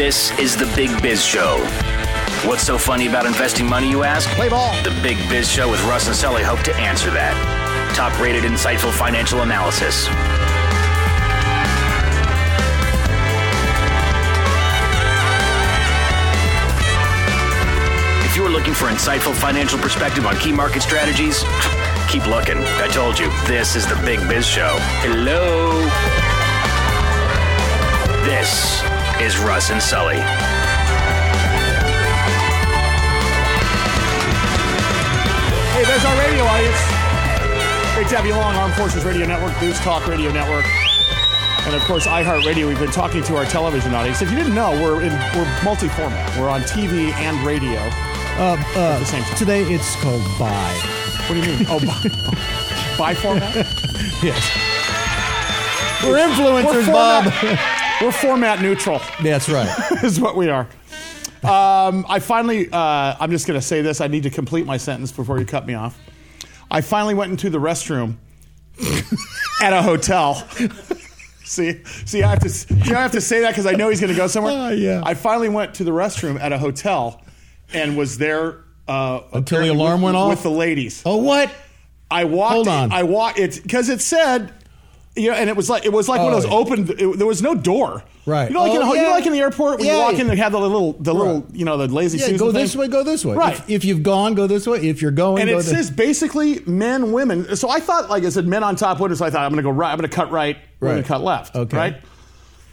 This is the Big Biz Show. What's so funny about investing money, you ask? Play ball. The Big Biz Show with Russ and Sully hope to answer that. Top rated, insightful financial analysis. If you are looking for insightful financial perspective on key market strategies, keep looking. I told you, this is the Big Biz Show. Hello. This is Russ and Sully. Hey, there's our radio audience. Great to have you along. Armed Forces Radio Network, Biz Talk Radio Network, and of course iHeartRadio. We've been talking to our television audience. If you didn't know, we're in we're multi-format. We're on TV and radio. Uh, uh, the same time. Today it's called buy. What do you mean? Oh, by, by format. Yes. We're influencers, We're Bob. We're format neutral. That's right. is what we are. Um, I finally, uh, I'm just going to say this. I need to complete my sentence before you cut me off. I finally went into the restroom at a hotel. see, see, I have to, see, I have to say that because I know he's going to go somewhere. Oh, yeah. I finally went to the restroom at a hotel and was there uh, Until the alarm with, went off? with the ladies. oh, what? I walked. Hold on. I walked. It's because it said, you know, and it was like it was like one of Oh, those open. It, there was no door. Right. You know, like, in, Oh, a ho- you know, like in the airport when you Yeah. walk in, they have the little, the little, Right. you know, the lazy Yeah, Susan go thing. this way, go this way. Right. If, if you've gone, go this way. If you're going, and it this says basically men, women. So I thought, like, it said men on top, women. So I thought I'm going to go right. I'm going to cut right. Women Right. cut left. Okay. Right.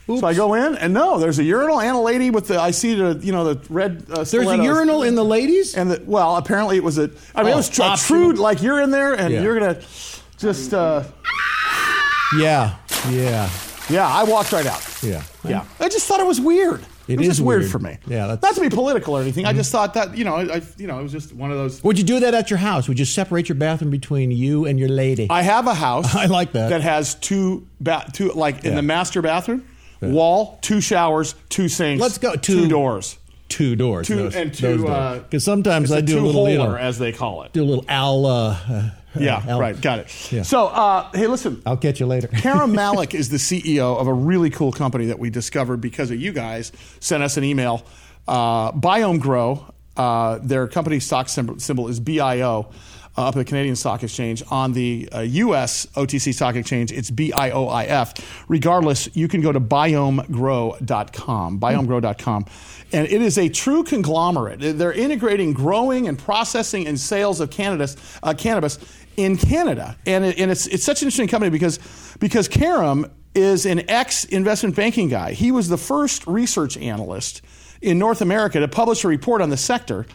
Oops. So I go in, and no, there's a urinal and a lady with the. I see the, you know, the red. Uh, There's a urinal in the ladies? And the, well, apparently it was a. I mean, it Oh, was tr- a true. Like you're in there, and Yeah. you're gonna just. Uh, yeah. Yeah. yeah, I walked right out. Yeah. Yeah, I just thought it was weird. It was is just weird. weird. for me. Yeah, that's- not to be political or anything. I just thought that you know, I, I you know, it was just one of those. Would you do that at your house? Would you separate your bathroom between you and your lady? I have a house. I like that. That has two, ba- two like in the master bathroom, wall, two showers, two sinks. Let's go. two, Two- doors, two doors. two those- and two. Because sometimes I do a little, you know, as they call it. do a little. Uh, uh, Yeah, right. Got it. Yeah. So, uh, hey, listen. I'll catch you later. Khurram Malik is the CEO of a really cool company that we discovered because of you guys. Sent us an email. Uh, Biome Grow, uh, their company stock symbol, symbol is BIO. Uh, up at the Canadian Stock Exchange. On the uh, U.S. OTC Stock Exchange, it's B-I-O-I-F. Regardless, you can go to biomegrow.com, biomegrow.com, and it is a true conglomerate. They're integrating growing and processing and sales of cannabis, uh, cannabis in Canada, and, it, and it's it's such an interesting company because because Khurram is an ex investment banking guy. He was the first research analyst in North America to publish a report on the sector.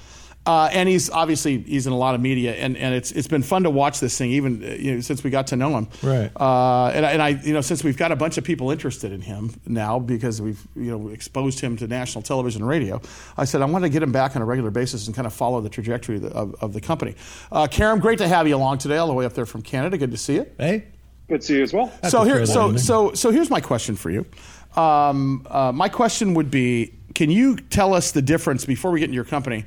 Uh, and he's obviously he's in a lot of media, and, and it's it's been fun to watch this thing even uh, you know, since we got to know him. Right. Uh, and, I- and I you know since we've got a bunch of people interested in him now because we've you know exposed him to national television and radio, I said I want to get him back on a regular basis and kind of follow the trajectory of the, of, of the company. Uh, Khurram, great to have you along today, all the way up there from Canada. Good to see you. hey, Good to see you as well. So here, so in so so here's my question for you. Um, uh, my question would be: Can you tell us the difference before we get into your company?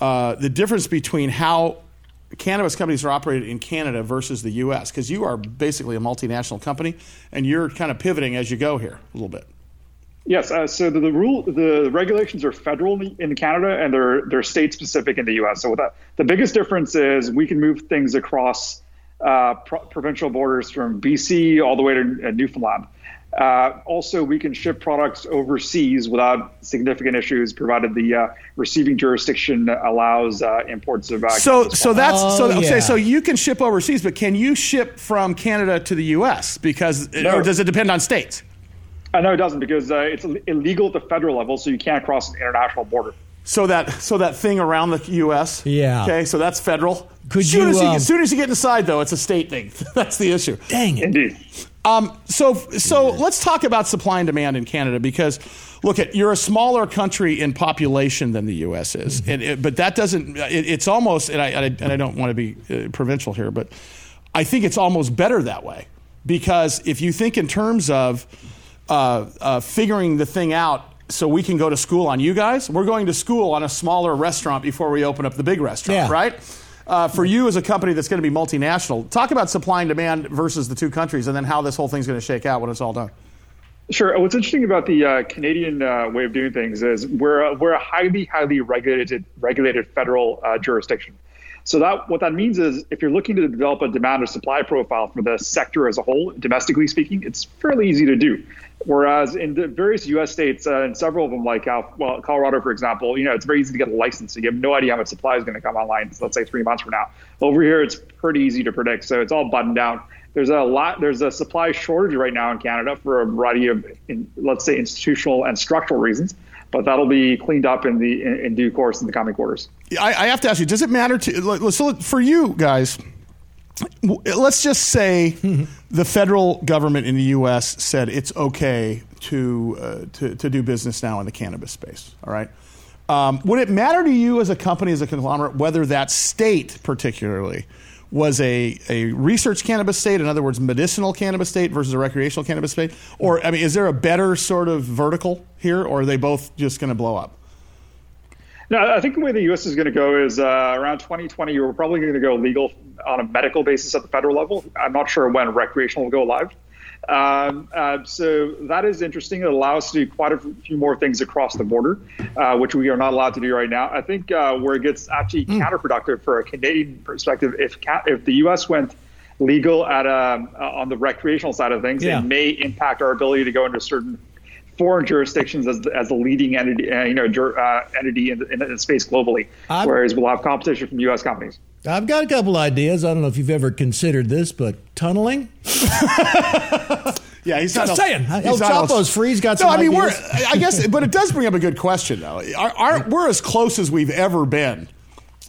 Uh, the difference between how cannabis companies are operated in Canada versus the U.S. Because you are basically a multinational company, and you're kind of pivoting as you go here a little bit. Yes. Uh, so the, the rule, the regulations are federal in Canada, and they're they're state specific in the U.S. So that the biggest difference is we can move things across uh, pro- provincial borders from BC all the way to uh, Newfoundland. Uh, also, we can ship products overseas without significant issues, provided the uh, receiving jurisdiction allows uh, imports of. Uh, so, so that's so. Oh, Okay, yeah. so you can ship overseas, but can you ship from Canada to the U.S. because, No. or does it depend on states? Uh, no, it doesn't because uh, it's illegal at the federal level, so you can't cross an international border. So that so that thing around the U.S. Yeah. Okay, so that's federal. Could soon you, As you um, as soon as you get inside, though, it's a state thing. that's the issue. Dang it. Indeed. Um, so so let's talk about supply and demand in Canada because look at you're a smaller country in population than the U.S. is, and it, but that doesn't. It, it's almost and I, and I and I don't want to be uh, provincial here, but I think it's almost better that way because if you think in terms of uh, uh, figuring the thing out. So we can go to school on you guys. We're going to school on a smaller restaurant before we open up the big restaurant, Yeah. right? Uh, for you as a company that's going to be multinational, talk about supply and demand versus the two countries, and then how this whole thing's going to shake out when it's all done. Sure. What's interesting about the uh, Canadian uh, way of doing things is we're a, we're a highly highly regulated regulated federal uh, jurisdiction. So that what that means is if you're looking to develop a demand or supply profile for the sector as a whole, domestically speaking, it's fairly easy to do. Whereas in the various U.S. states, uh, and several of them, like uh, well, Colorado, for example, you know, it's very easy to get a license. So you have no idea how much supply is going to come online. let's say three months from now. Over here, it's pretty easy to predict. So it's all buttoned down. There's a lot. There's a supply shortage right now in Canada for a variety of, in, let's say, institutional and structural reasons. But that'll be cleaned up in the in, in due course in the coming quarters. I, I have to ask you: Does it matter to so for you guys? Let's just say the federal government in the U.S. said it's okay to uh, to, to do business now in the cannabis space. All right. Um, would it matter to you as a company, as a conglomerate, whether that state particularly was a, a research cannabis state, in other words, medicinal cannabis state versus a recreational cannabis state? Or, I mean, is there a better sort of vertical here, or are they both just going to blow up? No, I think the way the U.S. is going to go is uh, around 2020. We're probably going to go legal on a medical basis at the federal level. I'm not sure when recreational will go live. Um, uh, so that is interesting. It allows us to do quite a few more things across the border, uh, which we are not allowed to do right now. I think uh, where it gets actually counterproductive for a Canadian perspective, if ca- if the U.S. went legal at um, uh, on the recreational side of things, Yeah. it may impact our ability to go into certain foreign jurisdictions as, as the leading entity, uh, you know, jur- uh, entity in the, in space globally, I'm- whereas we'll have competition from U.S. companies. I've got a couple ideas. I don't know if you've ever considered this, but tunneling. Yeah, he's Just not. saying. he's El not Chapo's free. He's got No, some I mean ideas. we're. I guess, but it does bring up a good question though. Our, our, we're as close as we've ever been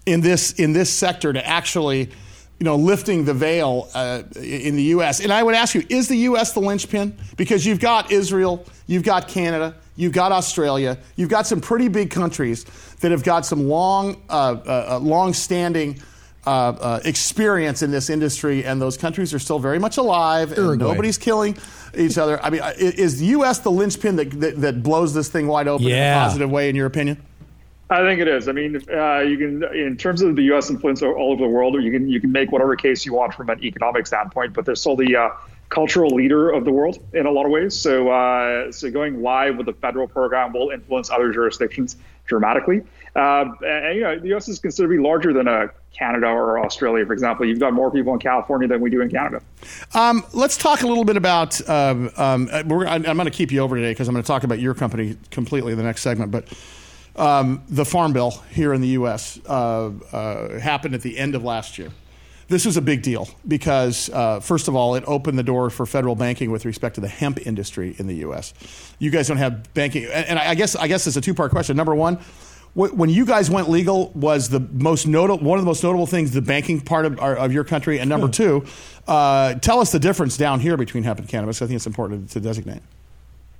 in this in this sector to actually, you know, lifting the veil uh, in the U.S. And I would ask you: Is the U.S. the linchpin? Because you've got Israel, you've got Canada, you've got Australia, you've got some pretty big countries that have got some long, uh, uh, long-standing. Uh, uh, experience in this industry, and those countries are still very much alive. And Uruguay. nobody's killing each other. I mean, is the U.S. the linchpin that, that, that blows this thing wide open in a positive way, in your opinion? I think it is. I mean, uh, you can, in terms of the U.S. influence all over the world, you can you can make whatever case you want from an economic standpoint, but they're still the uh, cultural leader of the world in a lot of ways. So, uh, so going live with the federal program will influence other jurisdictions dramatically. Uh, and you know, the U.S. is considered to be larger than uh, Canada or Australia, for example. You've got more people in California than we do in Canada. Um, let's talk a little bit about. Um, um, I'm going to keep you over today because I'm going to talk about your company completely in the next segment. But um, the Farm Bill here in the U.S. Uh, uh, happened at the end of last year. This was a big deal because, uh, first of all, it opened the door for federal banking with respect to the hemp industry in the U.S. You guys don't have banking, and, and I guess I guess it's a two part question. Number one, when you guys went legal, was the most notable one of the most notable things the banking part of, our- of your country, and number two, uh, tell us the difference down here between hemp and cannabis. I think it's important to designate.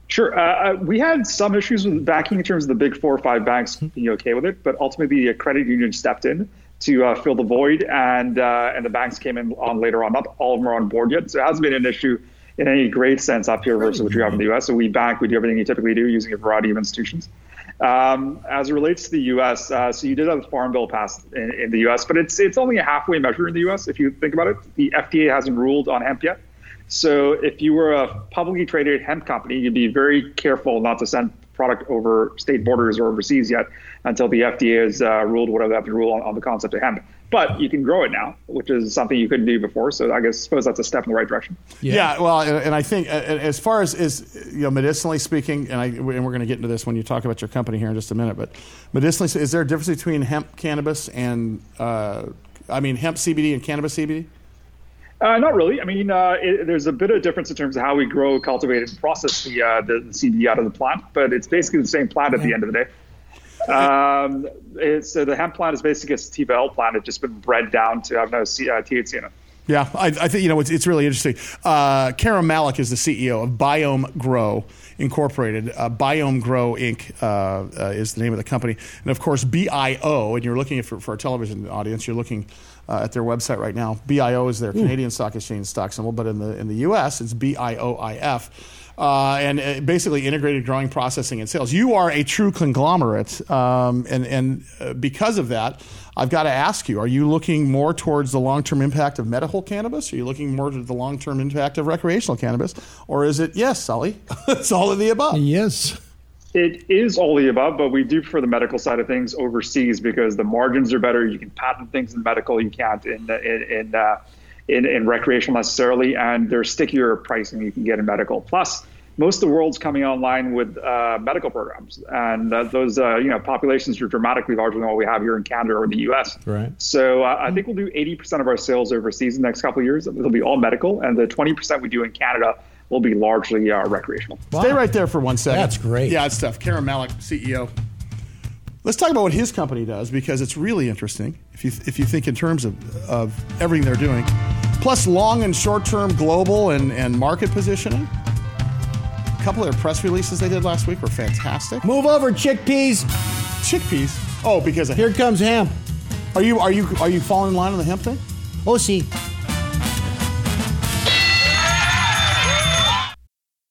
Sure. Uh, uh, we had some issues with backing in terms of the big four or five banks being okay with it, but ultimately the credit union stepped in to uh, fill the void, and uh, and the banks came in on later on. Not all of them are on board yet, so it hasn't been an issue in any great sense up here versus what you have in the U.S. So we bank, we do everything you typically do using a variety of institutions. Um, as it relates to the U.S., uh, so you did have the Farm Bill passed in, in the U.S., but it's it's only a halfway measure in the U.S. If you think about it, the FDA hasn't ruled on hemp yet. So if you were a publicly traded hemp company, you'd be very careful not to send product over state borders or overseas yet until the FDA has uh, ruled whatever they have to rule on, on the concept of hemp. But you can grow it now, which is something you couldn't do before. So I guess suppose that's a step in the right direction. Yeah, yeah well, and, and, I think as far as is you know medicinally speaking, and I and we're going to get into this when you talk about your company here in just a minute, but medicinally, is there a difference between hemp cannabis and uh, I mean hemp CBD and cannabis CBD? Uh, not really. I mean, uh, it, there's a bit of difference in terms of how we grow, cultivate, and process the, uh, the, the CBD out of the plant, but it's basically the same plant at the end of the day. Um, it's, uh, the hemp plant is basically a sativa L plant. It's just been bred down to have no C, uh, THC in it. Yeah, I, I, think you know it's, it's really interesting. Uh, Khurram Malik is the CEO of Biome Grow Incorporated. Uh, Biome Grow Inc. Uh, uh, is the name of the company, and of course BIO. And you're looking for, for our television audience, you're looking uh, at their website right now. BIO is their Ooh. Canadian Stock Exchange stock symbol, but in the in the U.S. it's BIOIF uh, and uh, basically integrated growing, processing, and sales. You are a true conglomerate, um, and and uh, because of that, I've got to ask you: Are you looking more towards the long-term impact of medical cannabis? Are you looking more to the long-term impact of recreational cannabis, or is it yes, Sully? it's all of the above. Yes. It is all the above, but we do prefer the medical side of things overseas because the margins are better. You can patent things in medical, you can't in in, in uh, in, in recreational necessarily, and there's stickier pricing you can get in medical. Plus, most of the world's coming online with uh, medical programs, and uh, those uh, you know populations are dramatically larger than what we have here in Canada or the U.S. Right. So uh, I think we'll do 80% of our sales overseas in the next couple of years. It'll be all medical, and the 20% we do in Canada will be largely uh, recreational. Wow. Stay right there for one second. That's great. Yeah, it's tough. Khurram Malik, CEO. Let's talk about what his company does because it's really interesting if you if you think in terms of, of everything they're doing plus long and short term global and, and market positioning. A couple of their press releases they did last week were fantastic. Move over, chickpeas. Chickpeas? Oh, because here hemp. comes hemp. Are you are you are you falling in line on the hemp thing? Oh, see.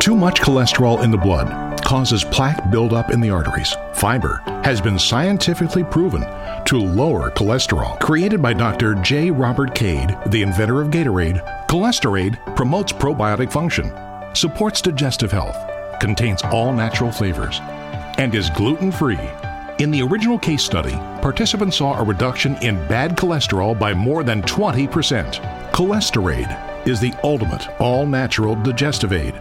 Too much cholesterol in the blood causes plaque buildup in the arteries. Fiber has been scientifically proven to lower cholesterol. Created by Dr. J. Robert Cade, the inventor of Gatorade, Cholesterade promotes probiotic function, supports digestive health, contains all natural flavors, and is gluten free. In the original case study, participants saw a reduction in bad cholesterol by more than 20%. Cholesterade is the ultimate all natural digestive aid.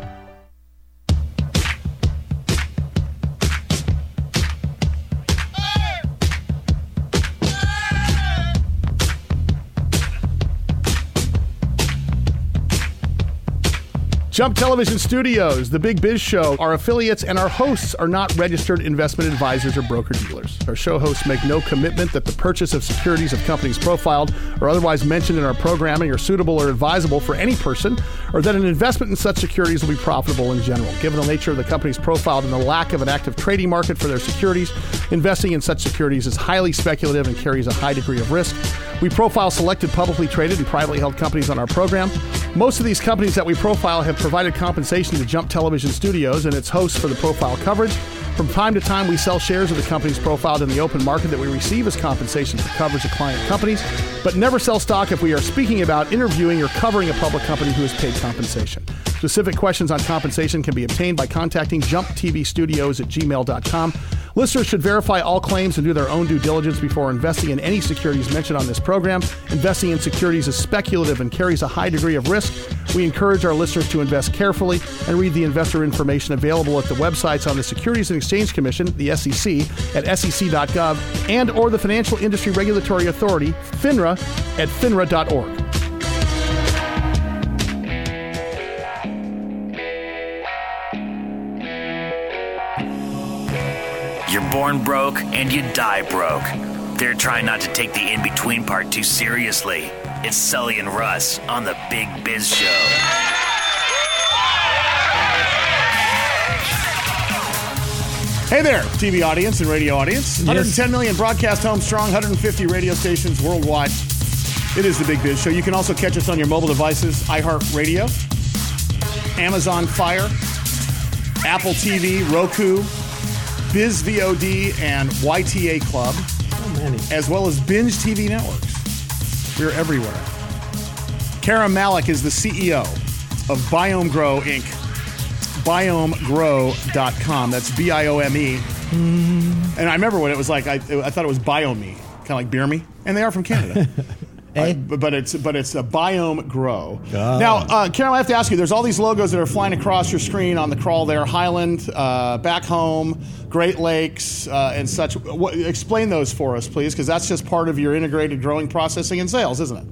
Jump Television Studios, The Big Biz Show, our affiliates and our hosts are not registered investment advisors or broker dealers. Our show hosts make no commitment that the purchase of securities of companies profiled or otherwise mentioned in our programming are suitable or advisable for any person, or that an investment in such securities will be profitable in general. Given the nature of the companies profiled and the lack of an active trading market for their securities, investing in such securities is highly speculative and carries a high degree of risk. We profile selected publicly traded and privately held companies on our program. Most of these companies that we profile have provided compensation to Jump Television Studios and its hosts for the profile coverage. From time to time, we sell shares of the companies profiled in the open market that we receive as compensation for coverage of client companies, but never sell stock if we are speaking about interviewing or covering a public company who has paid compensation. Specific questions on compensation can be obtained by contacting jumptvstudios at gmail.com. Listeners should verify all claims and do their own due diligence before investing in any securities mentioned on this program. Investing in securities is speculative and carries a high degree of risk. We encourage our listeners to invest carefully and read the investor information available at the websites on the Securities and Exchange Commission, the SEC, at sec.gov, and or the Financial Industry Regulatory Authority, FINRA, at finra.org. born broke and you die broke. They're trying not to take the in between part too seriously. It's Sully and Russ on the Big Biz Show. Hey there, TV audience and radio audience. 110 million broadcast home strong, 150 radio stations worldwide. It is the Big Biz Show. You can also catch us on your mobile devices, iHeartRadio, Amazon Fire, Apple TV, Roku, Biz VOD, and YTA Club, as well as Binge TV networks. We're everywhere. Khurram Malik is the CEO of Biome Grow Inc. BiomeGrow.com. That's B I O M E. And I remember when it was like, I, I thought it was Biome, kind of like Beer Me. And they are from Canada. Uh, but but it's but it's a biome grow. Now, uh, Carol, I have to ask you. There's all these logos that are flying across your screen on the crawl there: Highland, uh, back home, Great Lakes, uh, and such. What, explain those for us, please, because that's just part of your integrated growing, processing, and sales, isn't it?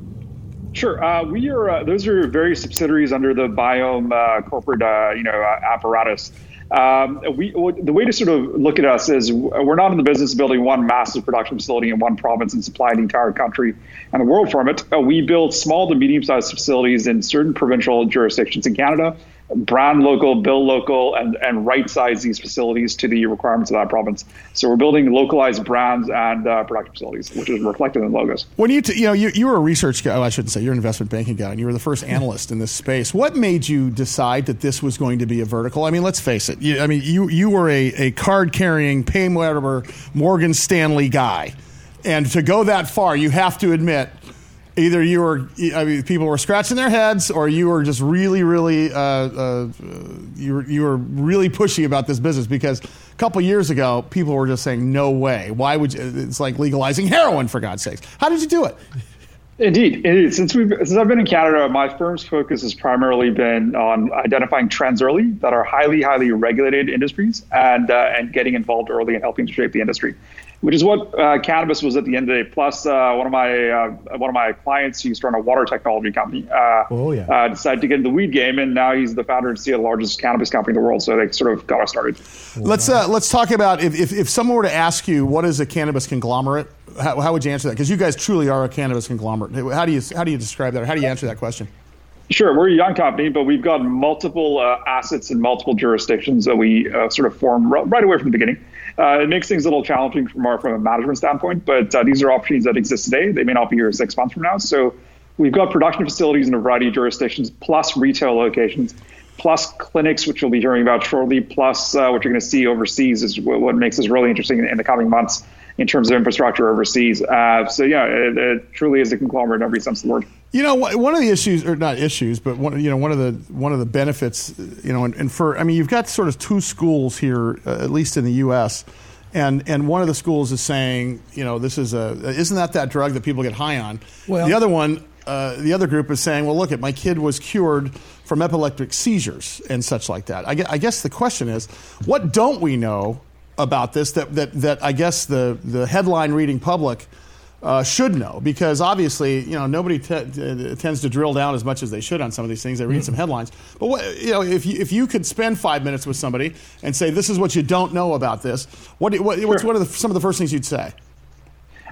Sure. Uh, we are. Uh, those are various subsidiaries under the Biome uh, corporate, uh, you know, uh, apparatus. Um, we the way to sort of look at us is we're not in the business of building one massive production facility in one province and supplying the entire country and the world from it. Uh, we build small to medium-sized facilities in certain provincial jurisdictions in Canada brand local, build local, and, and right size these facilities to the requirements of that province. So we're building localized brands and uh, production facilities, which is reflected in logos. When you, t- you know, you, you were a research guy, I shouldn't say, you're an investment banking guy, and you were the first analyst in this space. What made you decide that this was going to be a vertical? I mean, let's face it. You, I mean, you, you were a, a card carrying, pay whatever, Morgan Stanley guy. And to go that far, you have to admit either you were I mean people were scratching their heads or you were just really really uh, uh, you were you were really pushy about this business because a couple years ago people were just saying no way. Why would you it's like legalizing heroin for God's sakes. How did you do it? Indeed. Since we've since I've been in Canada, my firm's focus has primarily been on identifying trends early that are highly, highly regulated industries, and uh, and getting involved early and helping to shape the industry which is what uh, cannabis was at the end of the day. Plus, uh, one of my uh, one of my clients, he's run a water technology company, uh, oh, yeah. Uh, decided to get into the weed game, and now he's the founder and CEO of the largest cannabis company in the world. So they sort of got us started. Let's uh, let's talk about if, if, if someone were to ask you what is a cannabis conglomerate, how, how would you answer that? Because you guys truly are a cannabis conglomerate. How do you how do you describe that? Or how do you answer that question? Sure, we're a young company, but we've got multiple uh, assets in multiple jurisdictions that we uh, sort of form r- right away from the beginning. Uh, it makes things a little challenging from our from a management standpoint, but uh, these are opportunities that exist today. They may not be here six months from now. So we've got production facilities in a variety of jurisdictions, plus retail locations, plus clinics, which we'll be hearing about shortly, plus uh, what you're going to see overseas is what, what makes this really interesting in, in, the coming months in terms of infrastructure overseas. Uh, so yeah, it, it, truly is a conglomerate in every sense of the word. You know, one of the issues, or not issues, but one, you know, one of the one of the benefits, you know, and, and for, I mean, you've got sort of two schools here, uh, at least in the U.S., and and one of the schools is saying, you know, this is a, isn't that that drug that people get high on? Well, the other one, uh, the other group is saying, well, look, at my kid was cured from epileptic seizures and such like that. I, I guess the question is, what don't we know about this that that that I guess the the headline reading public uh, should know because obviously you know nobody t- tends to drill down as much as they should on some of these things. They read mm-hmm. some headlines, but what, you know if you if you could spend five minutes with somebody and say this is what you don't know about this, what, what what's one of the, some of the first things you'd say?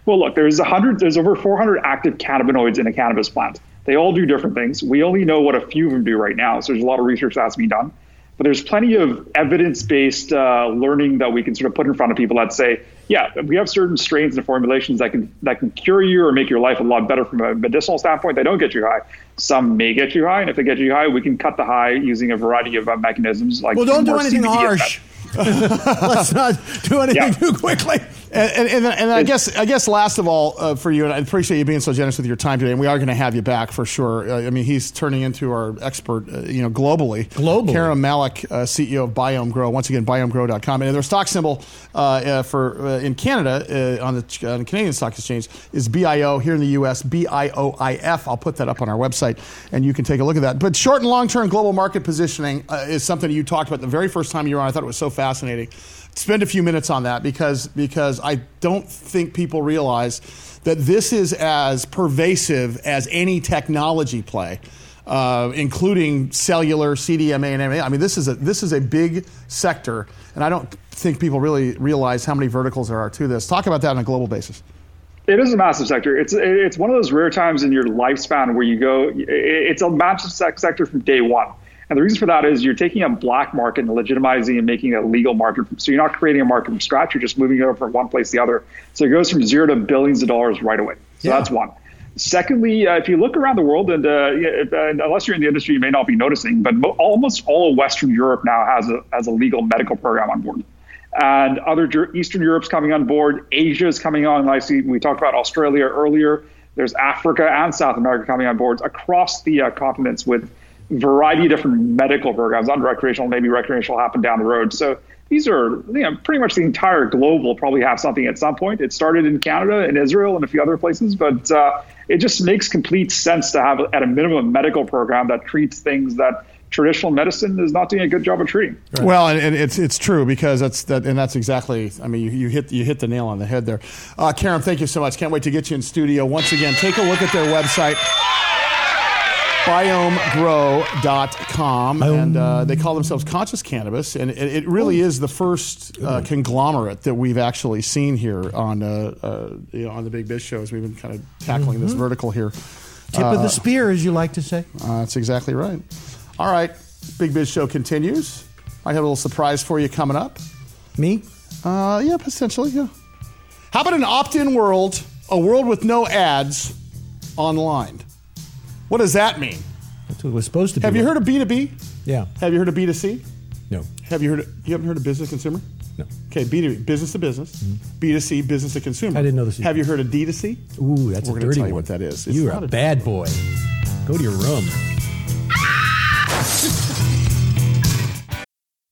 Well, look, there's a hundred, there's over 400 active cannabinoids in a cannabis plant. They all do different things. We only know what a few of them do right now, so there's a lot of research that has to be done. But there's plenty of evidence-based uh, learning that we can sort of put in front of people that say, yeah, we have certain strains and formulations that can that can cure you or make your life a lot better from a medicinal standpoint. They don't get you high. Some may get you high, and if they get you high, we can cut the high using a variety of uh, mechanisms. Like well, don't do anything harsh. Let's not do anything Yeah. too quickly. And, and, and, and I guess I guess last of all uh, for you, and I appreciate you being so generous with your time today. And we are going to have you back for sure. Uh, I mean, he's turning into our expert, uh, you know, globally. Globally. Khurram Malik, uh, CEO of Biome Grow. Once again, biomegrow.com. And their stock symbol uh, uh, for uh, in Canada uh, on, the, on the Canadian Stock Exchange is BIO. Here in the U.S., BIOIF. I'll put that up on our website, and you can take a look at that. But short and long term global market positioning uh, is something you talked about the very first time you were on. I thought it was so fascinating spend a few minutes on that because because I don't think people realize that this is as pervasive as any technology play, uh, including cellular, CDMA, and MA. I mean, this is a this is a big sector, and I don't think people really realize how many verticals there are to this. Talk about that on a global basis. It is a massive sector. It's it's one of those rare times in your lifespan where you go. It's a massive sector from day one. And the reason for that is you're taking a black market and legitimizing and making it a legal market. So you're not creating a market from scratch. You're just moving it over from one place to the other. So it goes from zero to billions of dollars right away. So Yeah. that's one. Secondly, uh, if you look around the world, and, uh, and unless you're in the industry, you may not be noticing, but mo- almost all of Western Europe now has a has a legal medical program on board and other Ger- Eastern Europe's coming on board. Asia is coming on. I see. We talked about Australia earlier. There's Africa and South America coming on boards across the uh, continents with variety of different medical programs. On recreational, maybe recreational happen down the road. So these are you know pretty much the entire globe will probably have something at some point. It started in Canada and Israel and a few other places, but uh, it just makes complete sense to have at a minimum a medical program that treats things that traditional medicine is not doing a good job of treating. Well, and, and it's it's true because that's that, and that's exactly. I mean, you, you hit you hit the nail on the head there. Uh, Khurram, thank you so much. Can't wait to get you in studio once again. Take a look at their website. biomegrow.com and uh, they call themselves conscious cannabis and it, it really is the first uh, conglomerate that we've actually seen here on uh, uh, you know on the big biz shows we've been kind of tackling this vertical here Tip of the spear, as you like to say. uh, that's exactly right. All right, Big Biz Show continues. I have a little surprise for you coming up. Me? Uh, yeah, potentially, yeah. How about an opt in world, a world with no ads online? What does that mean? That's what it was supposed to be. Have you heard of B2B? Yeah. Have you heard of B2C? No. Have you heard of, you haven't heard of business to consumer? No. Okay, B2B, business to business. B2C, business to consumer. Mm-hmm. I didn't know this. Have you heard of D2C? Ooh, that's We're a dirty tell you one. what that is. It's You're a a- bad boy. Go to your room.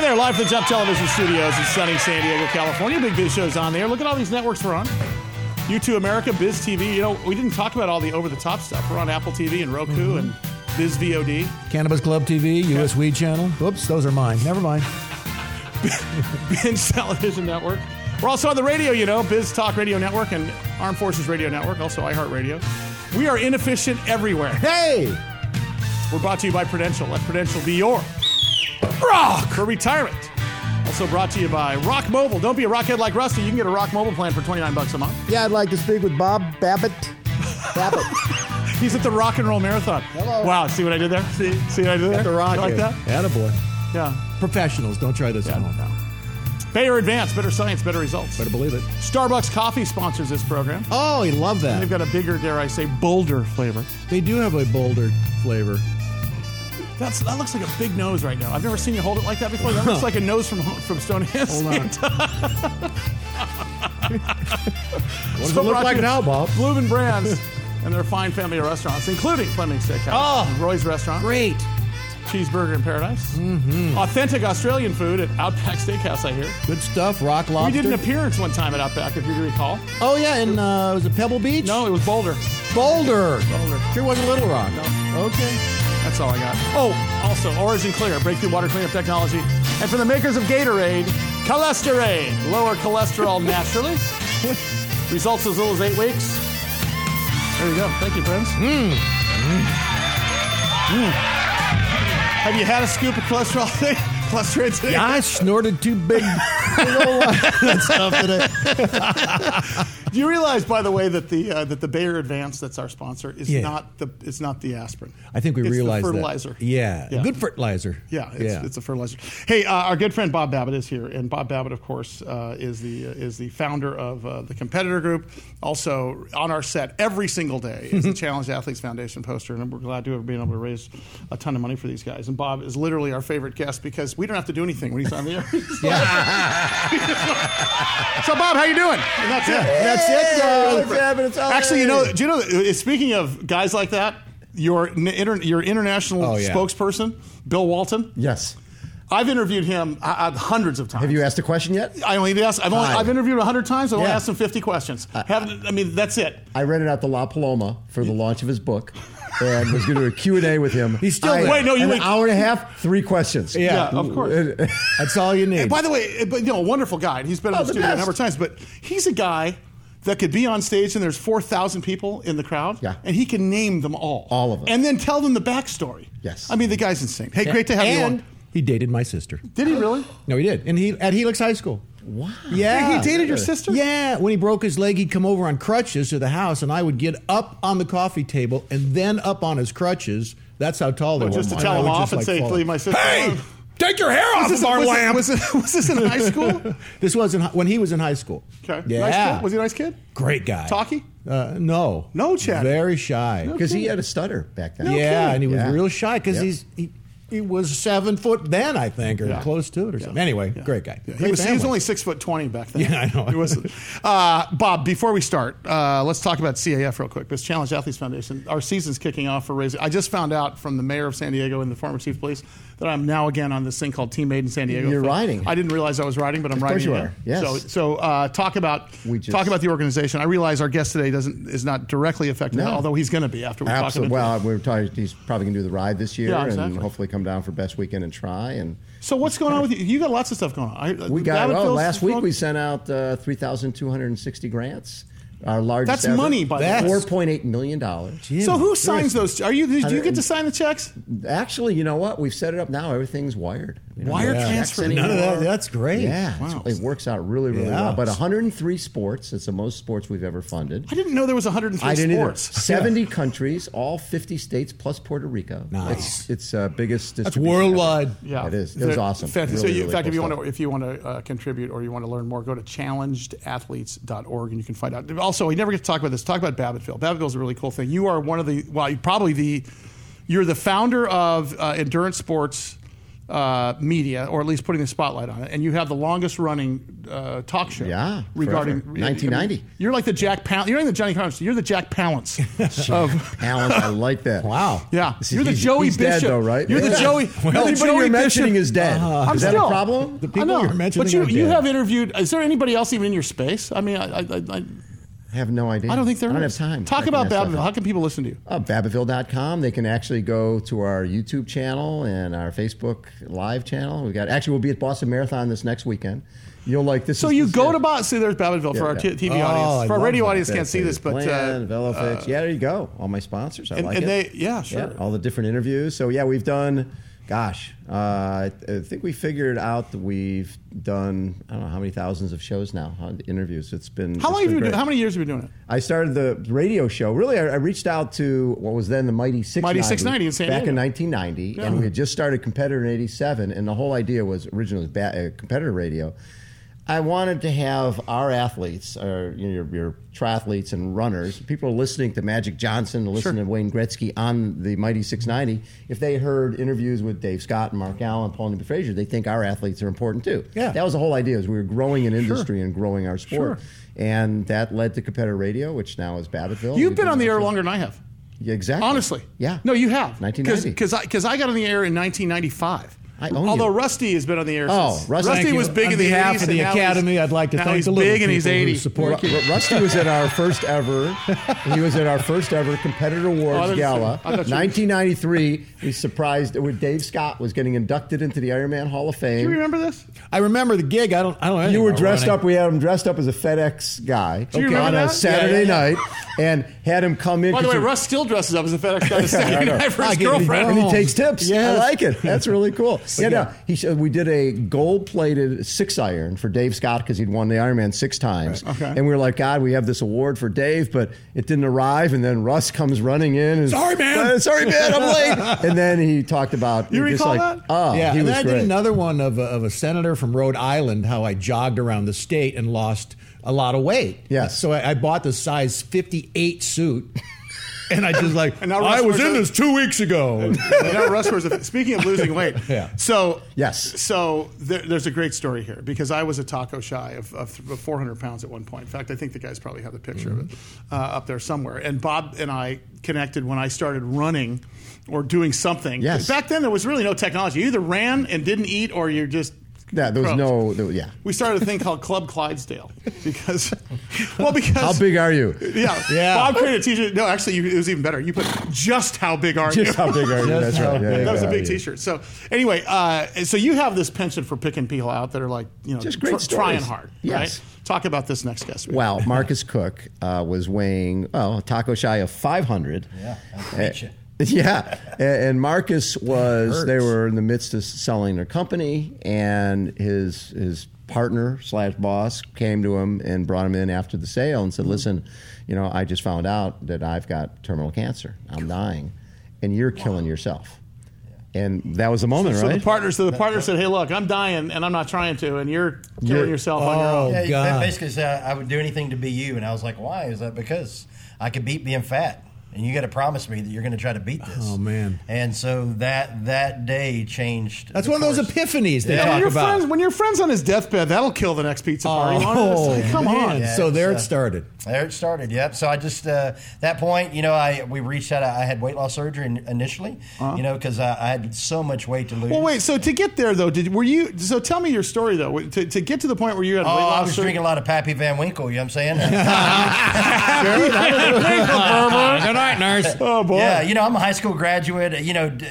Hey there, live from the Jump Television Studios in sunny San Diego, California. Big Biz Show's on there. Look at all these networks we're on. Youtoo America, Biz TV. You know, we didn't talk about all the over the top stuff. We're on Apple TV and Roku mm-hmm. and Biz VOD. Cannabis Club TV, US Weed Channel. Oops, those are mine. Never mind. Binge Television Network. We're also on the radio, you know, Biz Talk Radio Network and Armed Forces Radio Network, also iHeartRadio. We are inefficient everywhere. Hey! We're brought to you by Prudential. Let Prudential be your rock for retirement. Also brought to you by Rock Mobile. Don't be a rockhead like Rusty. You can get a Rock Mobile plan for 29 bucks a month. Yeah, I'd like to speak with Bob Babbitt. Babbitt. He's at the Rock and Roll Marathon. Hello. Wow, see what I did there? See, see what I did there? At the rock. You like that? Attaboy. Yeah. Professionals, don't try this Yeah, at no, home. no. Bayer Advance, better science, better results. Better believe it. Starbucks Coffee sponsors this program. Oh, I love that. They've got a bigger, dare I say, bolder flavor. They do have a bolder flavor. That's that looks like a big nose right now. I've never seen you hold it like that before. That looks like a nose from from Stonehenge. Hold on. What does So it look like now, Bob? Bloomin' Brands and their fine family of restaurants, including Fleming Steakhouse, Oh, Roy's Restaurant, Great. Cheeseburger in Paradise, Mm-hmm. authentic Australian food at Outback Steakhouse. I hear Good stuff. Rock lobster. we lobster. did an appearance one time at Outback, if you recall. oh yeah, in uh, was it Pebble Beach? No, it was Boulder. Boulder. Boulder. Sure wasn't Little Rock. No. Okay. That's all I got. Oh, also OriginClear, breakthrough water cleanup technology, and for the makers of Gatorade, Cholesterade, lower cholesterol naturally. Results as little as eight weeks. There you go. Thank you, friends. Mm. Have you had a scoop of cholesterol Cholesterol? Yeah, I snorted two big, big that stuff today. Do you realize, by the way, that the uh, that the Bayer Advance, that's our sponsor, is Yeah. not the it's not the aspirin. I think we it's realized the that. fertilizer. Yeah, Yeah. good fertilizer. Yeah, it's, yeah. it's a fertilizer. Hey, uh, our good friend Bob Babbitt is here, and Bob Babbitt, of course, uh, is the uh, is the founder of uh, the Competitor Group. Also on our set every single day is the Challenge Athletes Foundation poster, and we're glad to have been able to raise a ton of money for these guys. And Bob is literally our favorite guest because we don't have to do anything when he's on the air. yeah. so, Bob, how you doing? And that's it. That's it. Uh, it's Actually, you know, do you know? that- Speaking of guys like that, your inter, your international Oh, yeah. spokesperson, Bill Walton. Yes. I've interviewed him uh, uh, hundreds of times. Have you asked a question yet? I only asked. I've, only, Hi. I've interviewed hundred times. I've only Yeah. asked him fifty questions. I mean, that's it. I rented out the La Paloma for the launch of his book and was going to do a Q&A with him. He's still I- there. Wait, no, you an wait. hour and a half, three questions. Yeah, of course. That's all you need. And by the way, eh, but you know, a wonderful guy. and He's been in Oh, the the studio a number of times, but he's a guy that could be on stage and there's four thousand people in the crowd. Yeah. and he can name them all, All of them. and then tell them the backstory. Yes. I mean the guy's insane. Hey, great to have you on. he dated my sister. Did he really? No, he did. And he at Helix High School. Wow. Yeah. He dated your sister? Yeah. When he broke his leg, he'd come over on crutches to the house, and I would get up on the coffee table and then up on his crutches. That's how tall they Well, were. just to tell him off and like, say, "Leave my sister Hey, alone." take your hair off this, of our was, lamp. it, was, it, was this in high school? this was in, when he was in high school. Okay. Yeah. Nice? Was he a nice kid? Great guy. Talky? Uh, no. No, Chad. Very shy. Because he had a stutter back then. yeah, kidding. and he was Yeah. real shy because Yeah. he's he, he was seven foot then, I think, or Yeah. close to it or something. Anyway, great guy. Yeah, he, was, he was only six foot twenty back then. Yeah, I know. He was, uh, Bob, before we start, uh, let's talk about CAF real quick. This Challenge Athletes Foundation. Our season's kicking off for raising. I just found out from the mayor of San Diego and the former chief of police that I'm now again on this thing called Team Made in San Diego. You're riding. I didn't realize I was riding, but I'm Of riding. course you are. Yes. So, so uh, talk about just- talk about the organization. I realize our guest today doesn't is not directly affected, No. although he's going to be after we talk Absolutely. about. Well, we're talking, he's probably going to do the ride this year Yeah, exactly. and hopefully come down for best weekend and try. And so what's going on with you? You got lots of stuff going on. I, we got, oh, last week we sent out uh, 3,260 grants. Our largest That's ever. money, by the way. $4.8 million. So who signs those? Are you? Do you get to sign the checks? Actually, you know what? We've set it up now. Everything's wired. We don't Wire have checks transfer? anymore. None of that. That's great. Yeah, Wow. it's- it works out really, really Yeah. well. But 103 sports. It's the most sports we've ever funded. I didn't know there was 103 I didn't sports. either. 70 countries, all 50 states plus Puerto Rico. Nice. It's, it's uh, biggest. That's distribution ever. worldwide. Yeah, It is. It was They're awesome. Fantastic. so, Really, you, in really fact, if cool you want stuff. to, if you want to uh, contribute or you want to learn more, go to challengedathletes.org and you can find out. Also, we never get to talk about this. Talk about Babbittville. Babbittville is a really cool thing. You are one of the, well, you're probably the, you're the founder of uh, endurance sports. Uh, media, or at least putting the spotlight on it, and you have the longest running uh, talk show. Yeah, regarding forever. 1990. You're like the Jack Palance. You're like the Johnny Carson. You're the Jack Palance of Alan, I like that. Wow. Yeah, See, you're the he's- Joey he's dead, Bishop. though, right? You're the Joey. Well, you're the anybody Joey you're mentioning Bishop. is dead. I'm is that still- a problem? The people I know. you're mentioning but you, are you dead. have interviewed. Is there anybody else even in your space? I mean, I, I, I, I have no idea. I don't think there I don't is. have time. Talk about Babbittville. How can people listen to you? Uh, Babbittville.com. They can actually go to our YouTube channel and our Facebook live channel. We got actually we'll be at Boston Marathon this next weekend. You'll like this. So is you this go year. to Boston. See, there's Babbittville for Yeah, our yeah. TV Oh, audience. I For our love radio that. audience, can't see this, but uh, Plan, Velofix. yeah, there you go. All my sponsors. I and- like and it. they- yeah, sure. all the different interviews. So yeah, we've done Gosh, uh, I, I think we figured out that we've done I don't know how many thousands of shows now, interviews. It's been How it's long have you been? How many years have you been doing it? I started the radio show. Really, I, I reached out to what was then the Mighty 690. Mighty 690 in San back Diego. in 1990, and we had just started Competitor in 87, and the whole idea was originally ba- uh, Competitor Radio. I wanted to have our athletes, or you know, your, your triathletes and runners, people are listening to Magic Johnson, listening to Wayne Gretzky on the Mighty 690. If they heard interviews with Dave Scott and Mark Allen, Paula Newby-Fraser, they think our athletes are important too. Yeah. that was the whole idea. Is we were growing an industry and growing our sport, and that led to Competitor Radio, which now is Babbittville. You've been on the air longer than I have. Yeah, exactly. Honestly. Yeah. No, you have. 1990. Because I, 'cause I got on the air in 1995. I own Although you. Rusty has been on the air Oh, since. Rusty. Rusty was big On in the behalf 80s. of the and now he's- Academy, I'd like to now thank he's the little big and he's people who 80. support Ru- Ru- Rusty was at our first ever. He was at our first ever Competitor Oh, Awards thought- gala, I thought you- 1993. We surprised when Dave Scott was getting inducted into the Ironman Hall of Fame. Do you remember this? I remember the gig. I don't. I don't. know You were dressed running. up. We had him dressed up as a FedEx guy you remember on a? Saturday Yeah, yeah, night, and had him come in. By the way, he- Russ still dresses up as a FedEx guy on I Saturday night for his I get it. girlfriend. and he Oh. takes tips. Yes. I like it. That's really cool. Yeah, no, he sh- we did a gold-plated six iron for Dave Scott because he'd won the Ironman six times. Okay. And we were like, God, we have this award for Dave, but it didn't arrive. And then Russ comes running in. And, Sorry, man. "Uh, sorry, man. I'm late. and then he talked about You just recall like, that? Oh, yeah, he and was then I great. did another one of a, of a senator from Rhode Island. How I jogged around the state and lost a lot of weight. Yes. So I, I bought the size 58 suit, and I just like And now Russ I was in a- this two weeks ago. You know, Russ wears a, speaking of losing weight. Yeah. So Yes. So there, there's a great story here because I was a taco shy of, of, 400 pounds at one point. In fact, I think the guys probably have the picture of it uh, up there somewhere. And Bob and I connected when I started running or doing something. Yes. Back then, there was really no technology. You either ran and didn't eat, or you just yeah, there was no, there, yeah. We started a thing called Club Clydesdale because, well, because How big are you? Yeah, Yeah. Bob created a T-shirt. No, actually, you, it was even better. You put just how big are you? Just how big are you? That's right. Yeah, big that was a big yeah. T-shirt. So anyway, uh, so you have this penchant for picking people out that are like, you know, Just great tr- trying hard. Yes. Right? Talk about this next guest. we have. Well, Marcus Cook uh, was weighing oh taco shy of 500. Yeah, I'll beat you. Yeah, and and Marcus was. They were in the midst of selling their company, and his his partner slash boss came to him and brought him in after the sale and said, Mm-hmm. "Listen, you know, I just found out that I've got terminal cancer. I'm dying, and you're killing yourself." And that was the moment, So right? the partner, so the partner said, "Hey, look, I'm dying, and I'm not trying to, and you're killing You're- yourself on your Oh, own." Yeah, God. basically said I would do anything to be you, and I was like, "Why?" Is that because I could beat being fat, and you got to promise me that you're going to try to beat this. Oh, man. And so that that day changed. That's the one of those epiphanies they Yeah, when, talk your about. friends, when your friend's on his deathbed, that'll kill the next pizza party. Oh, It's like, come man. on. Yeah, so there it it's, uh, started. There it started. Yep. So I just uh, that point, you know, I we reached out. I had weight loss surgery in- initially, you know, because I, I had so much weight to lose. Uh-huh. Well, wait. So to get there, though, did were you? So tell me your story, though. To, to get to the point where you had Oh, weight I was surgery- drinking a lot of Pappy Van Winkle. You know what I'm saying? Good night, nurse. Oh boy. Yeah, you know, I'm a high school graduate. You know, d-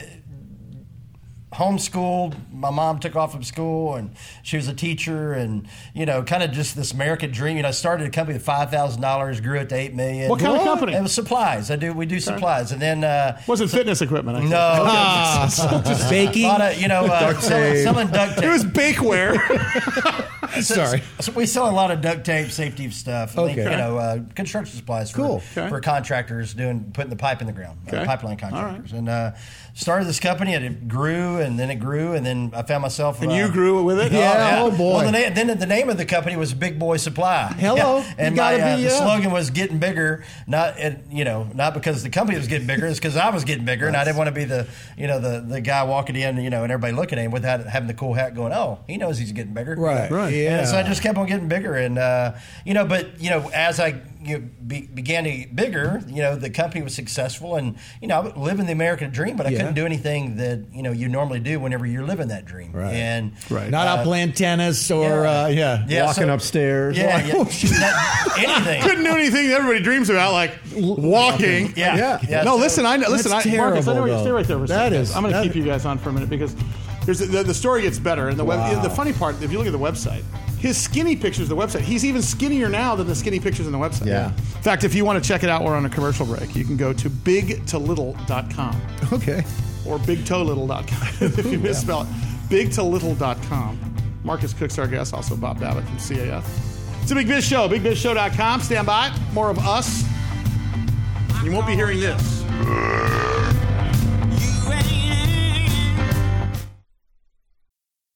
homeschooled. My mom took off from school, and she was a teacher, and you know, kind of just this American dream. You know, I started a company with five thousand dollars, grew it to eight million. What kind of company? It was supplies. I do. We do supplies, and then uh, Wasn't fitness equipment. I think. no, Just baking. of you know, uh, selling, selling duct tape. It was bakeware. Sorry. So we sell a lot of duct tape, safety stuff. like, Okay. You know, uh, construction supplies for, Cool. Okay. for contractors doing putting the pipe in the ground, uh, pipeline contractors. And uh, started this company, and it grew, and then it grew, and then I found myself. and uh, you grew with it. Yeah. Oh, boy. Well, the na- then the name of the company was Big Boy Supply. Hello. and my, gotta uh, the slogan was getting bigger. Not and, you know not because the company was getting bigger, it's because I was getting bigger, and I didn't want to be the you know the the guy walking in, you know, and everybody looking at him without having the cool hat going. Oh, he knows he's getting bigger. Right. Right. Yeah. And so I just kept on getting bigger, and uh, you know, but you know, as I you know, be, began to get bigger, you know, the company was successful, and you know, I was living the American dream, but I Yeah. couldn't do anything that you know you normally do whenever you're living that dream. Right. And Right. Not out uh, playing tennis or yeah. uh, yeah. yeah, Walking so- upstairs. Yeah, yeah. Not- anything. Couldn't do anything that everybody dreams about, like walking. Yeah, Yeah. yeah. no, so- listen, I know. listen. That's I, Marcus, I know terrible, you though. stay right there for a That second. is- I'm going to keep you guys on for a minute because there's the, the story gets better, and the web. Wow. The funny part, if you look at the website, his skinny pictures, the website, he's even skinnier now than the skinny pictures on the website. Yeah. In fact, if you want to check it out, we're on a commercial break. You can go to bigtolittle.com. Okay. or bigtolittle.com if you misspell it. Bigtolittle.com. Marcus Cook's our guest, also Bob Babbitt from CAF. It's a Big Biz Show, bigbizshow.com. Stand by. More of us. You won't be hearing this.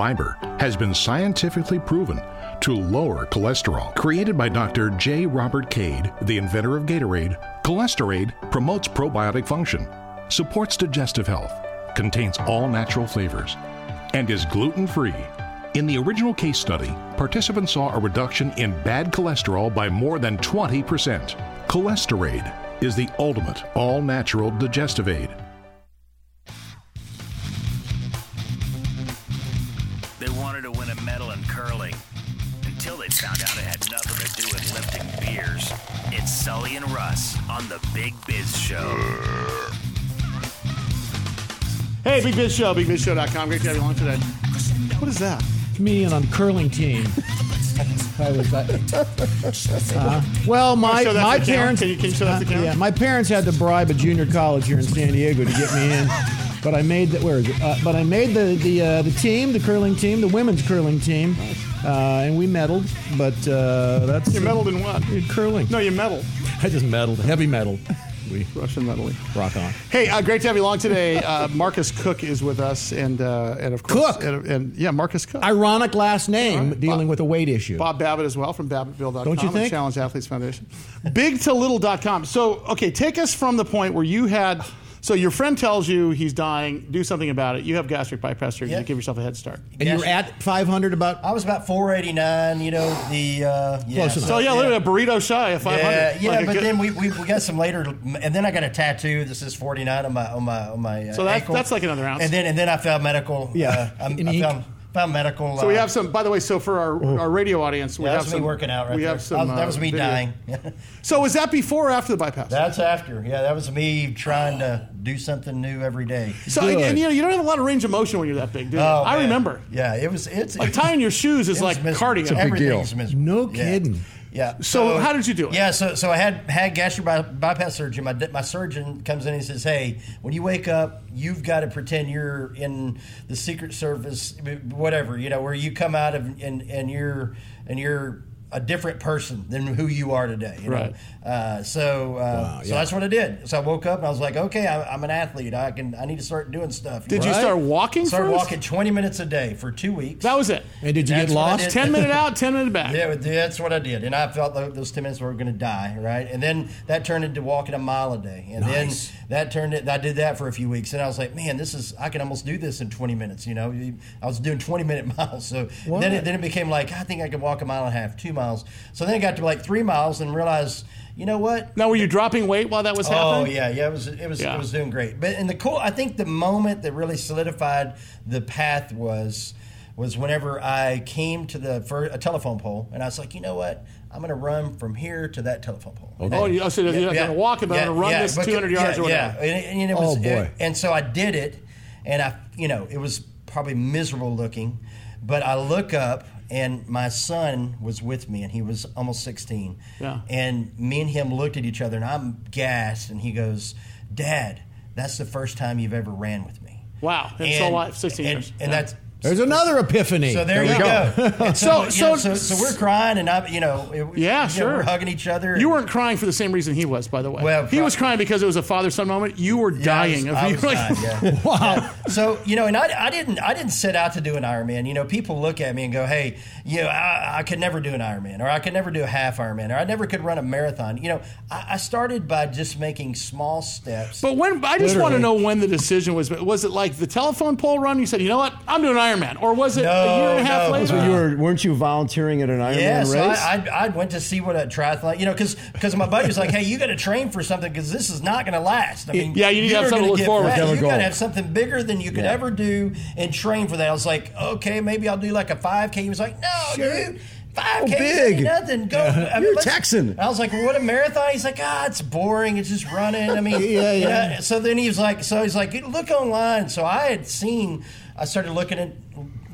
Fiber has been scientifically proven to lower cholesterol. Created by Dr. J. Robert Cade, the inventor of Gatorade, Cholesterade promotes probiotic function, supports digestive health, contains all natural flavors, and is gluten free. In the original case study, participants saw a reduction in bad cholesterol by more than 20%. Cholesterade is the ultimate all natural digestive aid. Until found out it had nothing to do with lifting beers. It's Sully and Russ on the Big Biz Show. Hey, Big Biz Show, bigbizshow.com. Great to have you along today. What is that? Comedian on curling team. I was, uh, well, my Show my parents. Can you, can you show that uh, yeah, my parents had to bribe a junior college here in San Diego to get me in. But I made the where is it? Uh, but I made the the uh, the team, the curling team, the women's curling team, uh, and we medaled. But uh, that's You medaled in what? curling. No, you medaled. I just medaled, heavy medal. We Russian medaling. rock on. Hey, uh, great to have you along today. Uh, Marcus Cook is with us, and uh, and of course, Cook? and, and yeah, Marcus Cook. Ironic last name, dealing with a weight issue. Bob Babbitt as well from BabbittVille.com. Don't you and think? Challenged Athletes Foundation. Big to little.com. So, okay, take us from the point where you had. So your friend tells you he's dying. Do something about it. You have gastric bypass surgery. Yeah. You give yourself a head start. and you're at 500 about. I was about 489, you know, the. Uh, yeah, Close enough. So yeah, look at a burrito shy of 500. Yeah, yeah, Like but good- then we, we, we got some later, and then I got a tattoo that says 49 on my on my on my. Uh, So that's- ankle. that's like another ounce. And then and then I found medical. Yeah. uh, I'm- I found, found medical. So we uh, have some. By the way, so for our, our radio audience, we Yeah, have that's some me working out right We there. have some. that was, that was uh, me video. dying. So was that before or after the bypass? that's after. Yeah, that was me trying to do something new every day. so and, and, you know you don't have a lot of range of motion when you're that big, do you? Oh, I man. remember. Yeah, it was. It's Like tying your shoes is it was like miserable. cardio. Everything's miserable. No kidding. Yeah. So how did you do it? Yeah. So so I had had gastric by, bypass surgery. My my surgeon comes in and says, "Hey, when you wake up, you've got to pretend you're in the Secret Service, whatever you know, where you come out of and and you're and you're." A different person than who you are today, you know? Right. Uh, so, uh, so yeah. that's what I did. So I woke up and I was like, okay, I, I'm an athlete. I can, I need to start doing stuff. Did you start walking Started first? walking 20 minutes a day for two weeks. That was it. And did you That's get lost? Ten minute out, ten minute back. Yeah, that's what I did, and I felt tho- those ten minutes were going to die, right? And then that turned into walking a mile a day, and Nice. then that turned it. I did that for a few weeks, and I was like, man, this is I can almost do this in twenty minutes. You know, I was doing twenty minute miles, so then it, then it became like I think I could walk a mile and a half, two miles. So then it got to like three miles, and realized, you know what? Now, were you dropping weight while that was oh, happening? Oh yeah, yeah, it was it was Yeah. it was doing great. But and the cool, I think the moment that really solidified the path was was whenever I came to the fir- a telephone pole, and I was like, you know what, I'm going to run from here to that telephone pole. Oh, you- so you're not gonna walk it, but I'm gonna run this but- 200 yards yeah, or whatever. Yeah, and, and it Oh, was, boy. and so I did it, and I, you know, it was probably miserable looking, but I look up. And my son was with me, and he was almost 16. Yeah. And me and him looked at each other, and I'm gassed. And he goes, "Dad, that's the first time you've ever ran with me." Wow. And so what? 16 and, years. and Yeah. that's There's another epiphany. so there, we you go. And So- so, you know, so- so, so we're crying, and I, you know, it- Yeah, you know, sure. we're hugging each other. You weren't crying for the same reason he was, by the way. Well, he was crying because it was a father-son moment. You were Yeah, dying I of was, you. I like, was dying, yeah. wow. So you know, and I, I didn't I didn't set out to do an Ironman. You know, people look at me and go, "Hey, you know, I, I could never do an Ironman, or I could never do a half Ironman, or I never could run a marathon." You know, I, I started by just making small steps. But when I just want to know when the decision was. Was it like the telephone pole run? You said, you know what, I'm doing Ironman, or was it No, a year and a half no. later? So you were, weren't you volunteering at an Ironman Yeah, so race? I, I, I went to see what a triathlon, you know, because my buddy was like, "Hey, you got to train for something because this is not going to last." I mean, Yeah, you need to have you're something to gonna look get forward to. fat. You goal. got to have something bigger than you could Yeah. ever do and train for that. I was like, "Okay, maybe I'll do like a 5K." He was like, "No, Sure. dude." 5K Oh, big. nothing. Go. I mean, You're let's- Texan. I was like, well, what a marathon? He's like, ah, it's boring. It's just running. I mean, Yeah, you yeah. So then he was like, so he's like, look online. So I had seen, I started looking at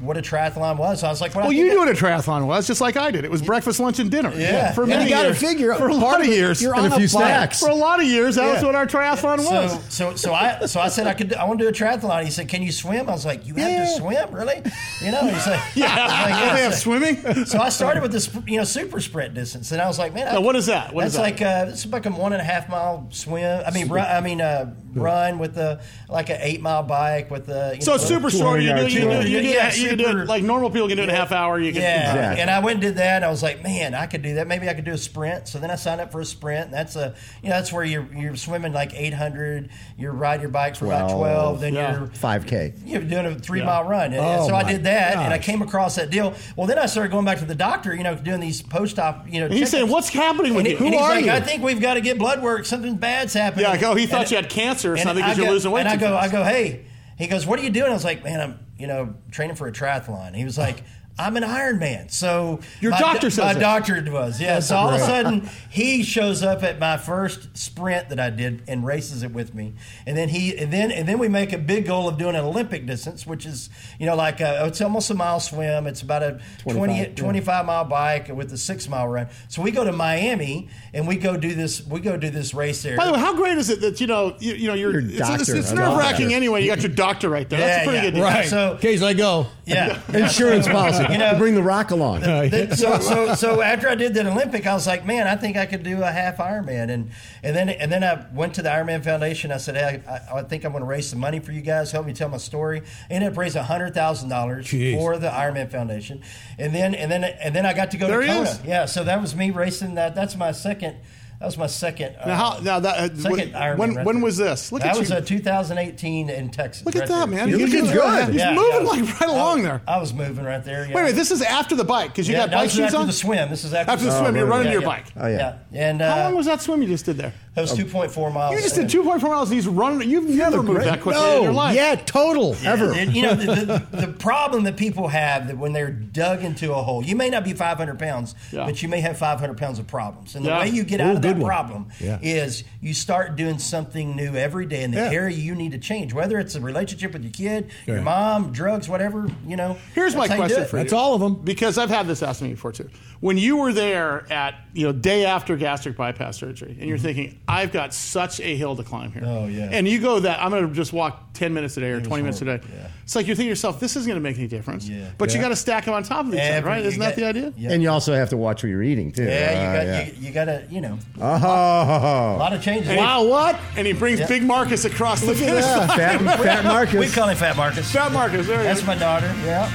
what a triathlon was. I was like, well, Well, you knew what a triathlon was, just like I did. It was breakfast, lunch, and dinner. Yeah. for And many you years. figure for a lot of years. You're And on a few snacks. For a lot of years, that was what our triathlon So, was. so, so I, so I said I could, I want to do a triathlon. He said, "Can you swim?" I was like, "You have Yeah. to swim, really?" You know, he's like, yeah, I like, Don't they have so- swimming. So I started with this, you know, super sprint distance, and I was like, "Man, I, what is that? What is that's that? like uh, it's like a one and a half mile swim. I mean, run, I mean, uh, run with the like an eight mile bike with the. You So know, it's super short. You, do, you, do, you, do, Yeah, you can do it like normal people can do it in a half hour. You can, Yeah, Exactly. and I went and did that. I was like, man, I could do that. Maybe I could do a sprint. So then I signed up for a sprint. And that's a, you know, that's where you're you're swimming like 800. You're riding your bike for about 12. 12. Then Yeah. you're 5K. you're doing a three mile run. And, and Oh, so I did that, and I came across that deal. Well, then I started going back to the doctor. You know, doing these post op. You know, And he's saying, "What's happening with And, you? he- and Who he's are like, you?" I think we've got to get blood work. Something bad's happening. Yeah, I go. He thought And- you had cancer or something I because you're losing weight. And I go, I go, hey. He goes, what are you doing? I was like, man, I'm, you know, training for a triathlon. He was like, I'm an Iron Man. So Your my, doctor says my it. doctor was, yeah. so all of a sudden, he shows up at my first sprint that I did and races it with me. And then he, and then, and then we make a big goal of doing an Olympic distance, which is, you know, like a, oh, it's almost a mile swim. It's about a 20, 25, 25 mile bike with a six mile run. So we go to Miami and we go do this. We go do this race there. By the way, how great is it that you know you, you know you're, Your it's, it's, doctor, it's nerve wracking anyway. You got your doctor right there. That's a pretty yeah. good deal. Right. So- in case I go. Yeah. Insurance policy. You know- bring the rock along. Then- so, so, so after I did that Olympic, I was like, man, I think I could do a half Ironman, and and then and then I went to the Ironman Foundation. I said, hey, I, I think I'm going to raise some money for you guys. Help me tell my story. I ended up raising hundred thousand dollars for the Ironman Foundation, and then and then and then I got to go There to Kona. is. Yeah, so that was me racing that. That's my second. That was my second. Uh, Now, how, now that uh, second when Ironman. when, right when was this? Look that at was you. uh, 2018 in Texas. Look at right that, there. man. You're He's looking good. He's Yeah, moving yeah. like right along there. I was moving right there. Yeah. Wait a minute, this is after the bike because you yeah, got that bike was shoes after on. the swim. This is after, After the swim, you're running yeah, your yeah. bike. Oh, yeah. And uh, How long was that swim you just did there? That was 2.4 miles. You just did 2.4 miles. and He's running. You've never moved that quickly in your life. yeah, total. Ever. And, you know, the, the, the problem that people have that when they're dug into a hole, you may not be 500 pounds, Yeah. but you may have 500 pounds of problems. And the Yeah. way you get Ooh, out of that one. problem Yeah. is you start doing something new every day in the Yeah. area you need to change, whether it's a relationship with your kid, your mom, drugs, whatever, you know. Here's my that's how question for you. That's all of them. Because I've had this asked me before too. When you were there at you know day after gastric bypass surgery, and you're mm-hmm. thinking, I've got such a hill to climb here. Oh, yeah. And you go that I'm going to just walk 10 minutes a day or 20 minutes a day. yeah. It's like you're thinking to yourself, this isn't going to make any difference. Yeah. But you got to stack them on top of each other, right? Isn't that got- the idea? Yeah. And you also have to watch what you're eating, too. Yeah, you Uh, got yeah. you, you got to you know Oh, a lot of changes. Wow, what? And he brings Yeah. Big Marcus across the finish line. Fat, fat Marcus. We call him Fat Marcus. Fat Marcus, there he That's is. my daughter. Yeah.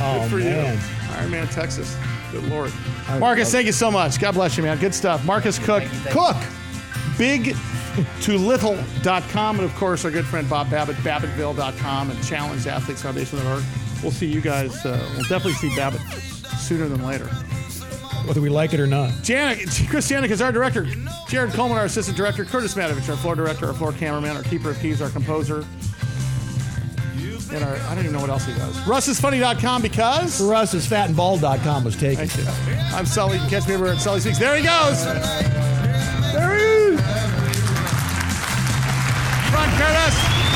Oh, Good for man. you. Ironman, Texas. Good Lord. Marcus, thank you so much. God bless you, man. Good stuff. Marcus Cook. Thank you, thank you. Cook. Big to little.com. And of course, our good friend Bob Babbitt, babbittville.com and Challenged Athletes Foundation.org. We'll see you guys. Uh, we'll definitely see Babbitt sooner than later. Whether we like it or not. Janik, Chris Janik is our director. Jared Coleman, our assistant director. Curtis Matovich, our floor director, our floor cameraman, our keeper of keys, our composer. And our, I don't even know what else he does. RussIsFunny.com because. For us, is fatandbald.com was taken. I'm Sully. You can catch me over at Sully Speaks. There he goes. There he is. Run,